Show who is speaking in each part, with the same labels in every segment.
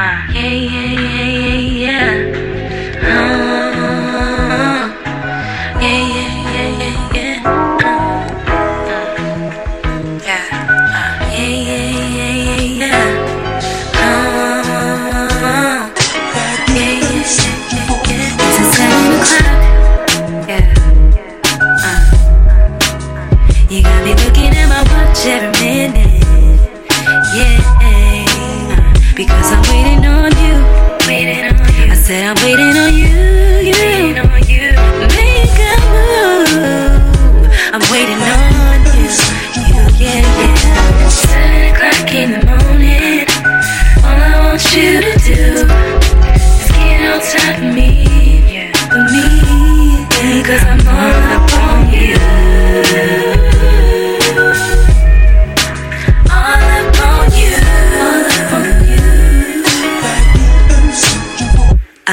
Speaker 1: Yeah. Hey, hey, hey,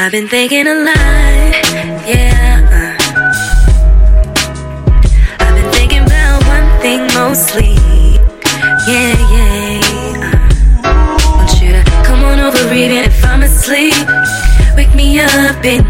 Speaker 1: I've been thinking a lot, yeah. Uh. I've been thinking about one thing mostly, yeah, yeah. Uh. Want you to come on over even if I'm asleep. Wake me up in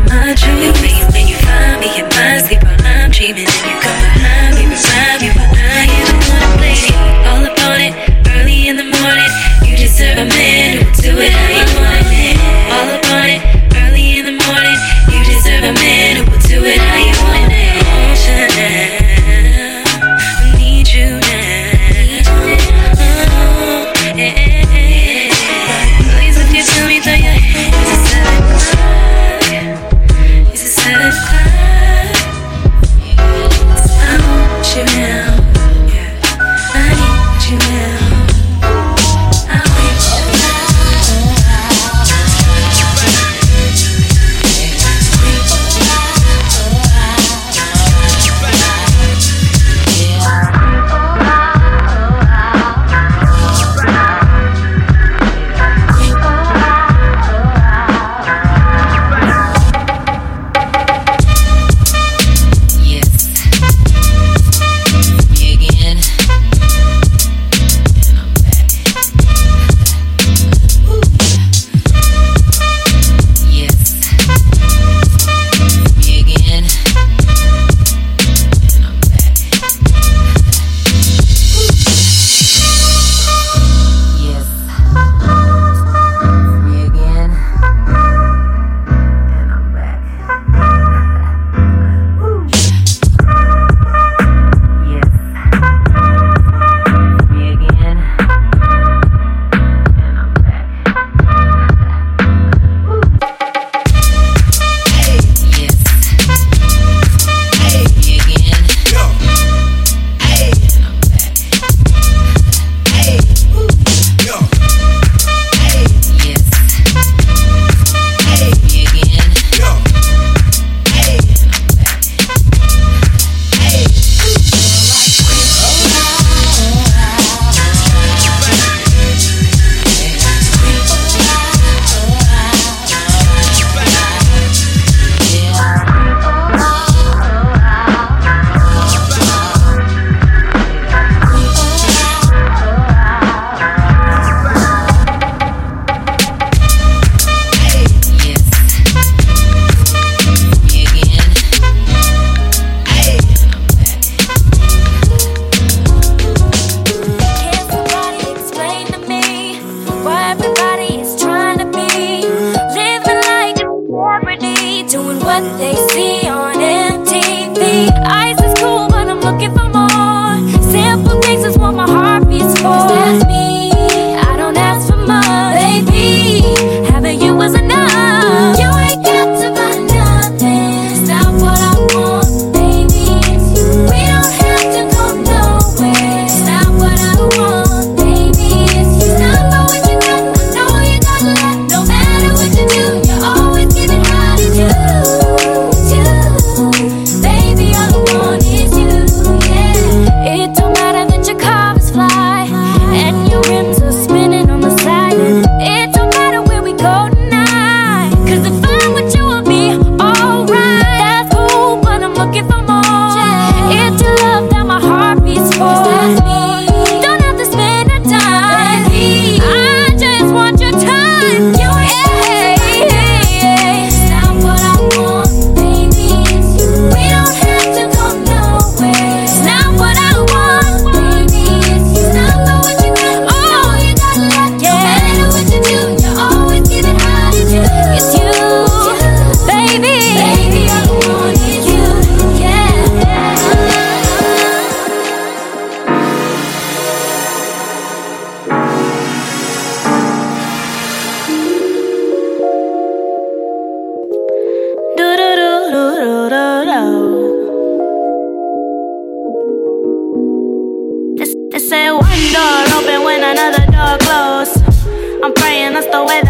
Speaker 1: the way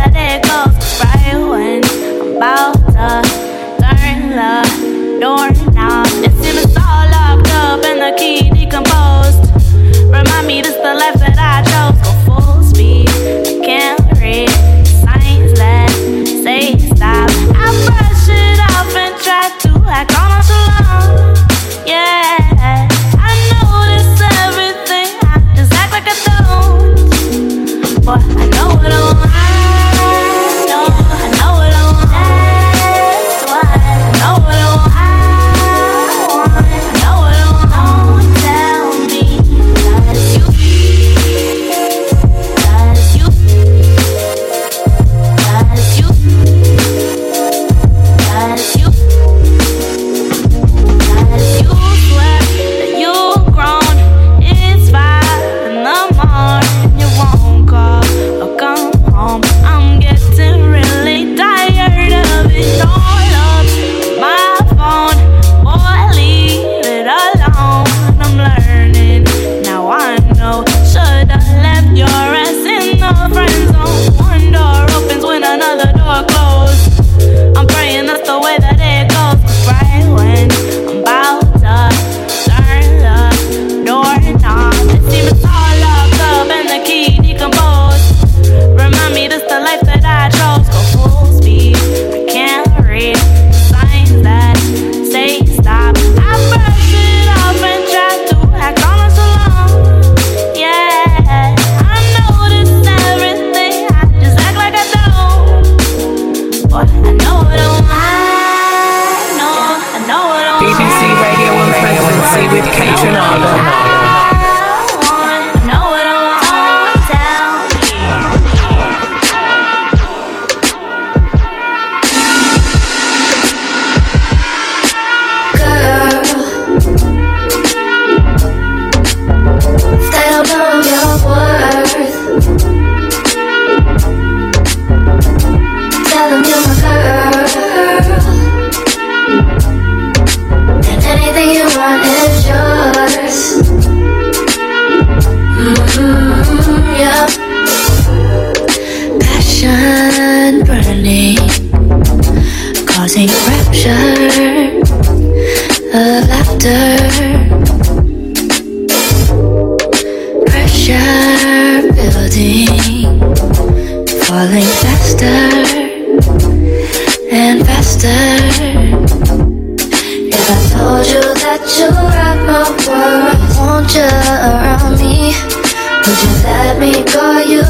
Speaker 1: Would you let me call you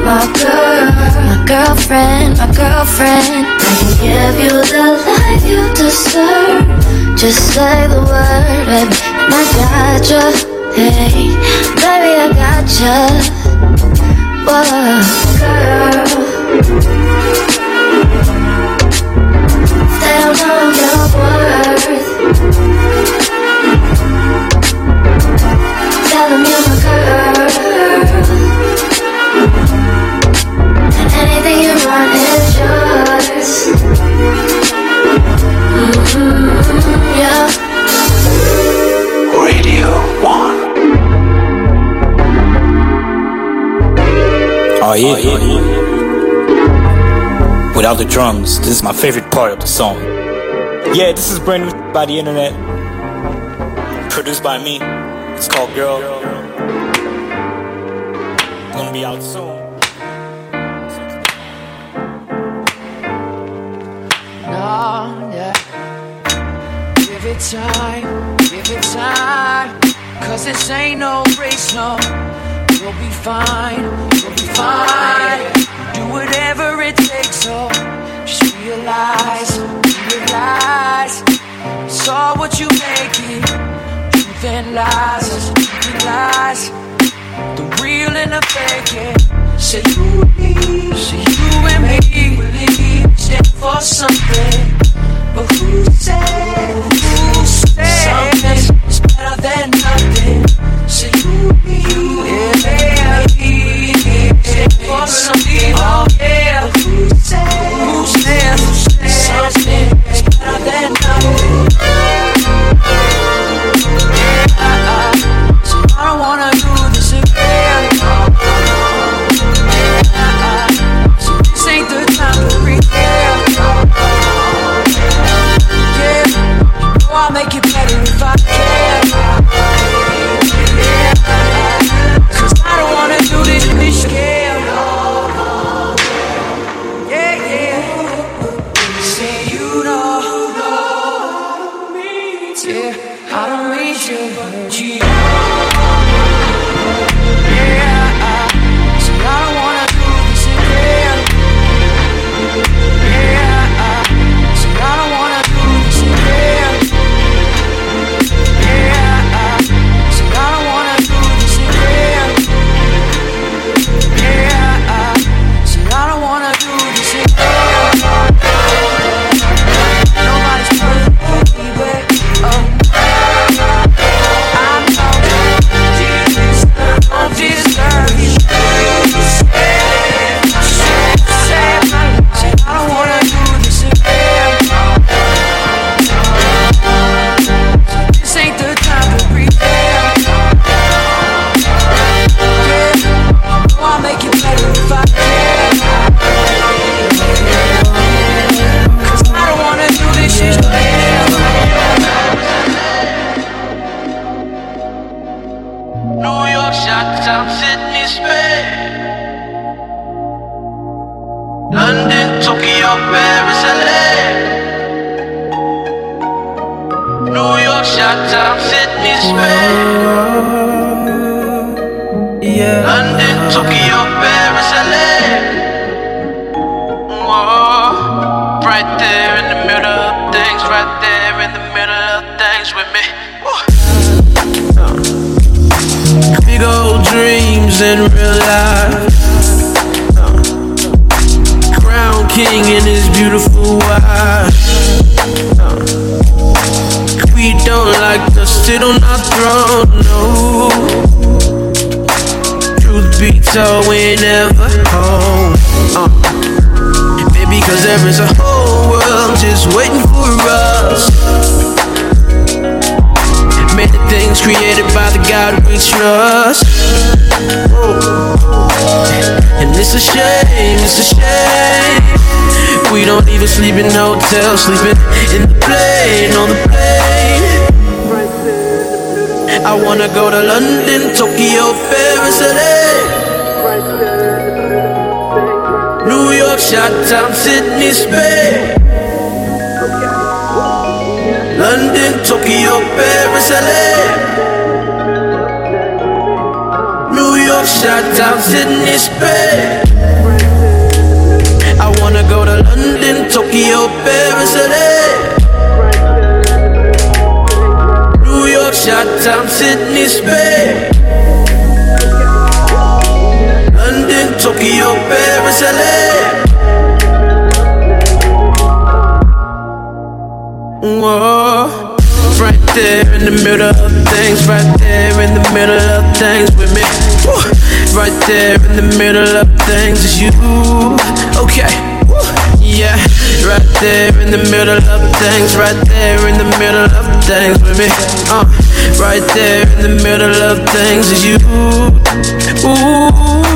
Speaker 1: my girl? My girlfriend, my girlfriend. I can give you the life you deserve. Just say the word, baby. My I got. Hey, baby, I got you. Whoa, girl. Stand on your word.
Speaker 2: Drums. This is my favorite part of the song. Yeah, this is brand new by the internet. Produced by me. It's called Girl. Gonna be out soon.
Speaker 3: No, yeah. Give it time, give it time. Cause this ain't no race, no. You'll be fine, you'll be fine. Do whatever it takes, so just realize, realize. Saw what you making. Truth and lies, truth and lies. The real and the fake. yeah. Say you and me, say you and me, really stand for something. But who said, who said something's better than nothing? Me, stand for something. Oh there in the middle of things, right there in the middle of things with me. Woo.
Speaker 4: Big old dreams in real life. Crown King and his beautiful wife. We don't like to sit on our throne, no. Truth be told, we ain't never home. Uh. Maybe cause there is a world just waiting for us. Many things created by the God we trust. And it's a shame, it's a shame. We don't even sleep in hotels, sleeping in the plane, on the plane. I wanna go to London, Tokyo, Paris, LA. New York, Chi-Town, Sydney, Spain. London, Tokyo, Paris, LA. New York, Chi-Town, Sydney, Spain. I wanna go to London, Tokyo, Paris, LA. New York, Chi-Town, Sydney, Spain. London, Tokyo, Paris, LA. Whoa. Right there in the middle of things, right there in the middle of things with me. Woo. Right there in the middle of things is you. Okay. Yeah, right there in the middle of things, right there in the middle of things with me. Uh, right there in the middle of things is you. Ooh.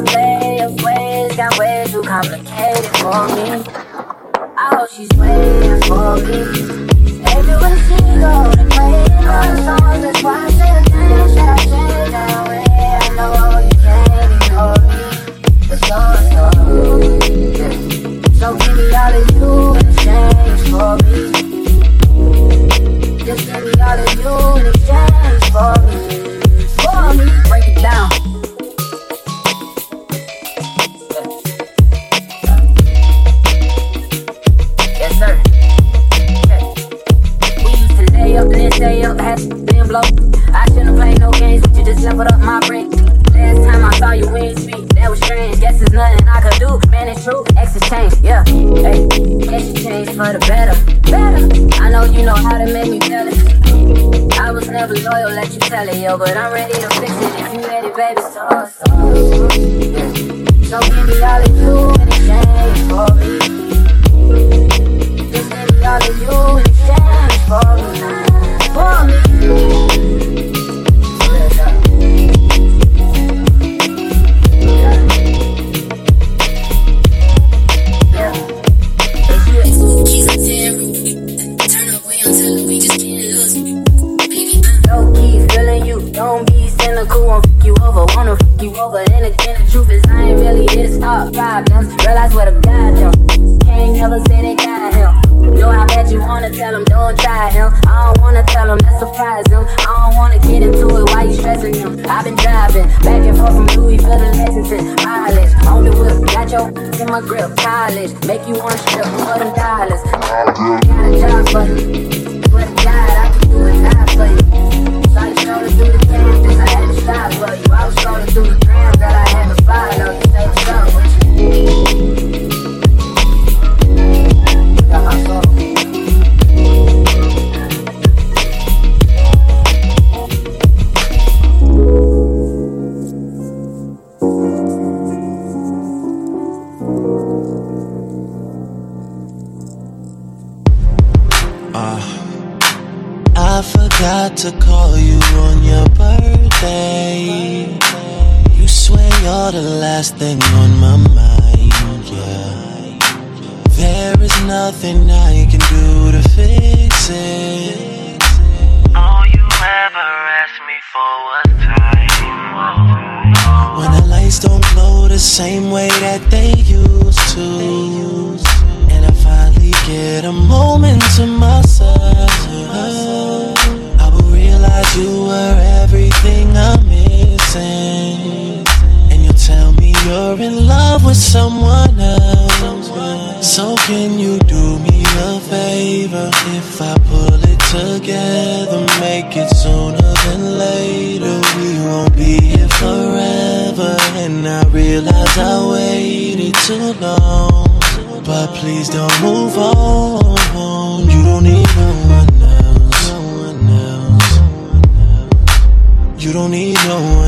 Speaker 1: My
Speaker 5: way of ways, got way too complicated for me. I hope she's waiting for me. Everywhere she goes, they play my songs. That's why I said, change, should I change my way? I know you can't ignore me. But so so, so give me all of you in exchange for me. Just give me all of you in exchange for me. For me. Break it down. I shouldn't play no games, but you just leveled up my brain. Last time I saw you, we speak. That was strange. Guess there's nothing I could do. Man, it's true. Exes change, yeah. Hey, changed for the better. Better. I know you know how to make me jealous. I was never loyal, let you tell it, yo. But I'm ready to fix it if you ready, baby. So, so, so give me all of you in exchange for me. Just give me all of you in exchange for me. For me. Again, the truth is, I ain't really here to stop problems. Realize what a god them. Can't never say they got him. Yo, I bet you wanna tell him, don't try him. I don't wanna tell him, that surprise him. I don't wanna get into it, why you stressing him? I've been driving back and forth from Louisville to Lexington. Mileage on the whip, got your in my grip. College, make you wanna strip for them dollars. Got a job for you. Swear to God, I can do it, die for you.
Speaker 6: Someone else. So can you do me a favor if I pull it together? Make it sooner than later. We won't be here forever. And I realize I waited too long. But please don't move on. You don't need no one else. You don't need no one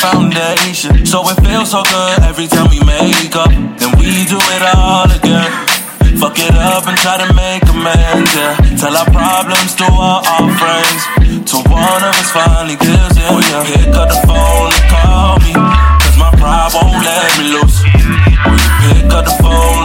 Speaker 7: foundation. So it feels so good every time we make up. Then we do it all again. Fuck it up and try to make amends, yeah. Tell our problems to our, our friends. Till one of us finally gives in, yeah. Pick up the phone and call me. Cause my pride won't let me loose. When you pick up the phone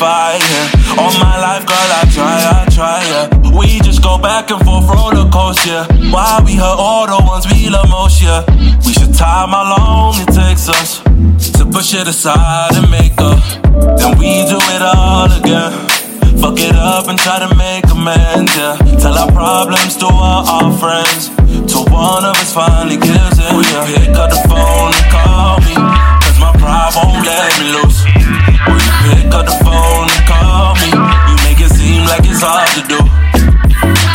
Speaker 7: here. All my life, girl, I try, I try, yeah. We just go back and forth, roller coaster, yeah. Why we hurt all the ones we love most, yeah. We should time how long it takes us to push it aside and make up. Then we do it all again. Fuck it up and try to make amends, yeah. Tell our problems to our, our friends. Till one of us finally gives in, We yeah. Pick up the phone and call me. Cause my pride won't let me loose. Pick up the phone and call me? You make it seem like it's hard to do.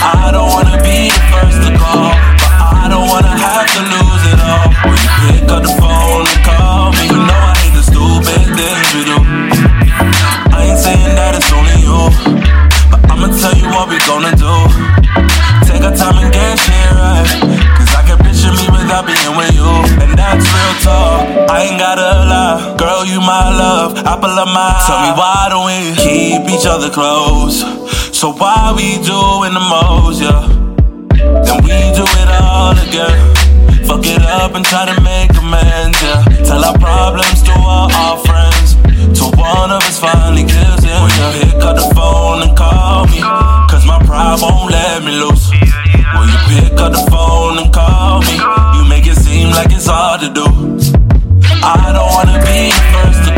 Speaker 7: I don't each other close? So why we doing the most, yeah? Then we do it all again. Fuck it up and try to make amends, yeah. Tell our problems to all our friends. Till one of us finally gives in. When you pick up the phone and call me. Cause my pride won't let me loose. When you pick up the phone and call me, you make it seem like it's hard to do. I don't wanna be first to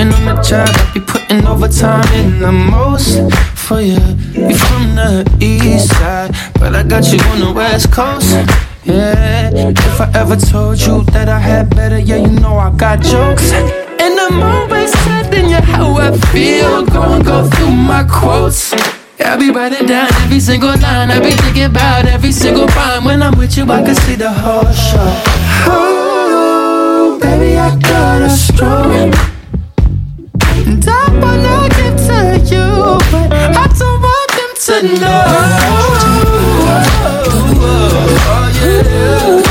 Speaker 8: putting on the
Speaker 9: job, I be putting overtime in the most for you. You from the east side, but I got you on the west coast. Yeah, if I ever told you that I had better, yeah, you know I got jokes. And I'm always telling you how I feel. Go and go through my quotes. I be writing down every single line. I be thinking about every single rhyme. When I'm with you, I can see the whole show. Oh, baby, I got a stroke top and I give to you, but I don't want them to know. Oh, oh, oh,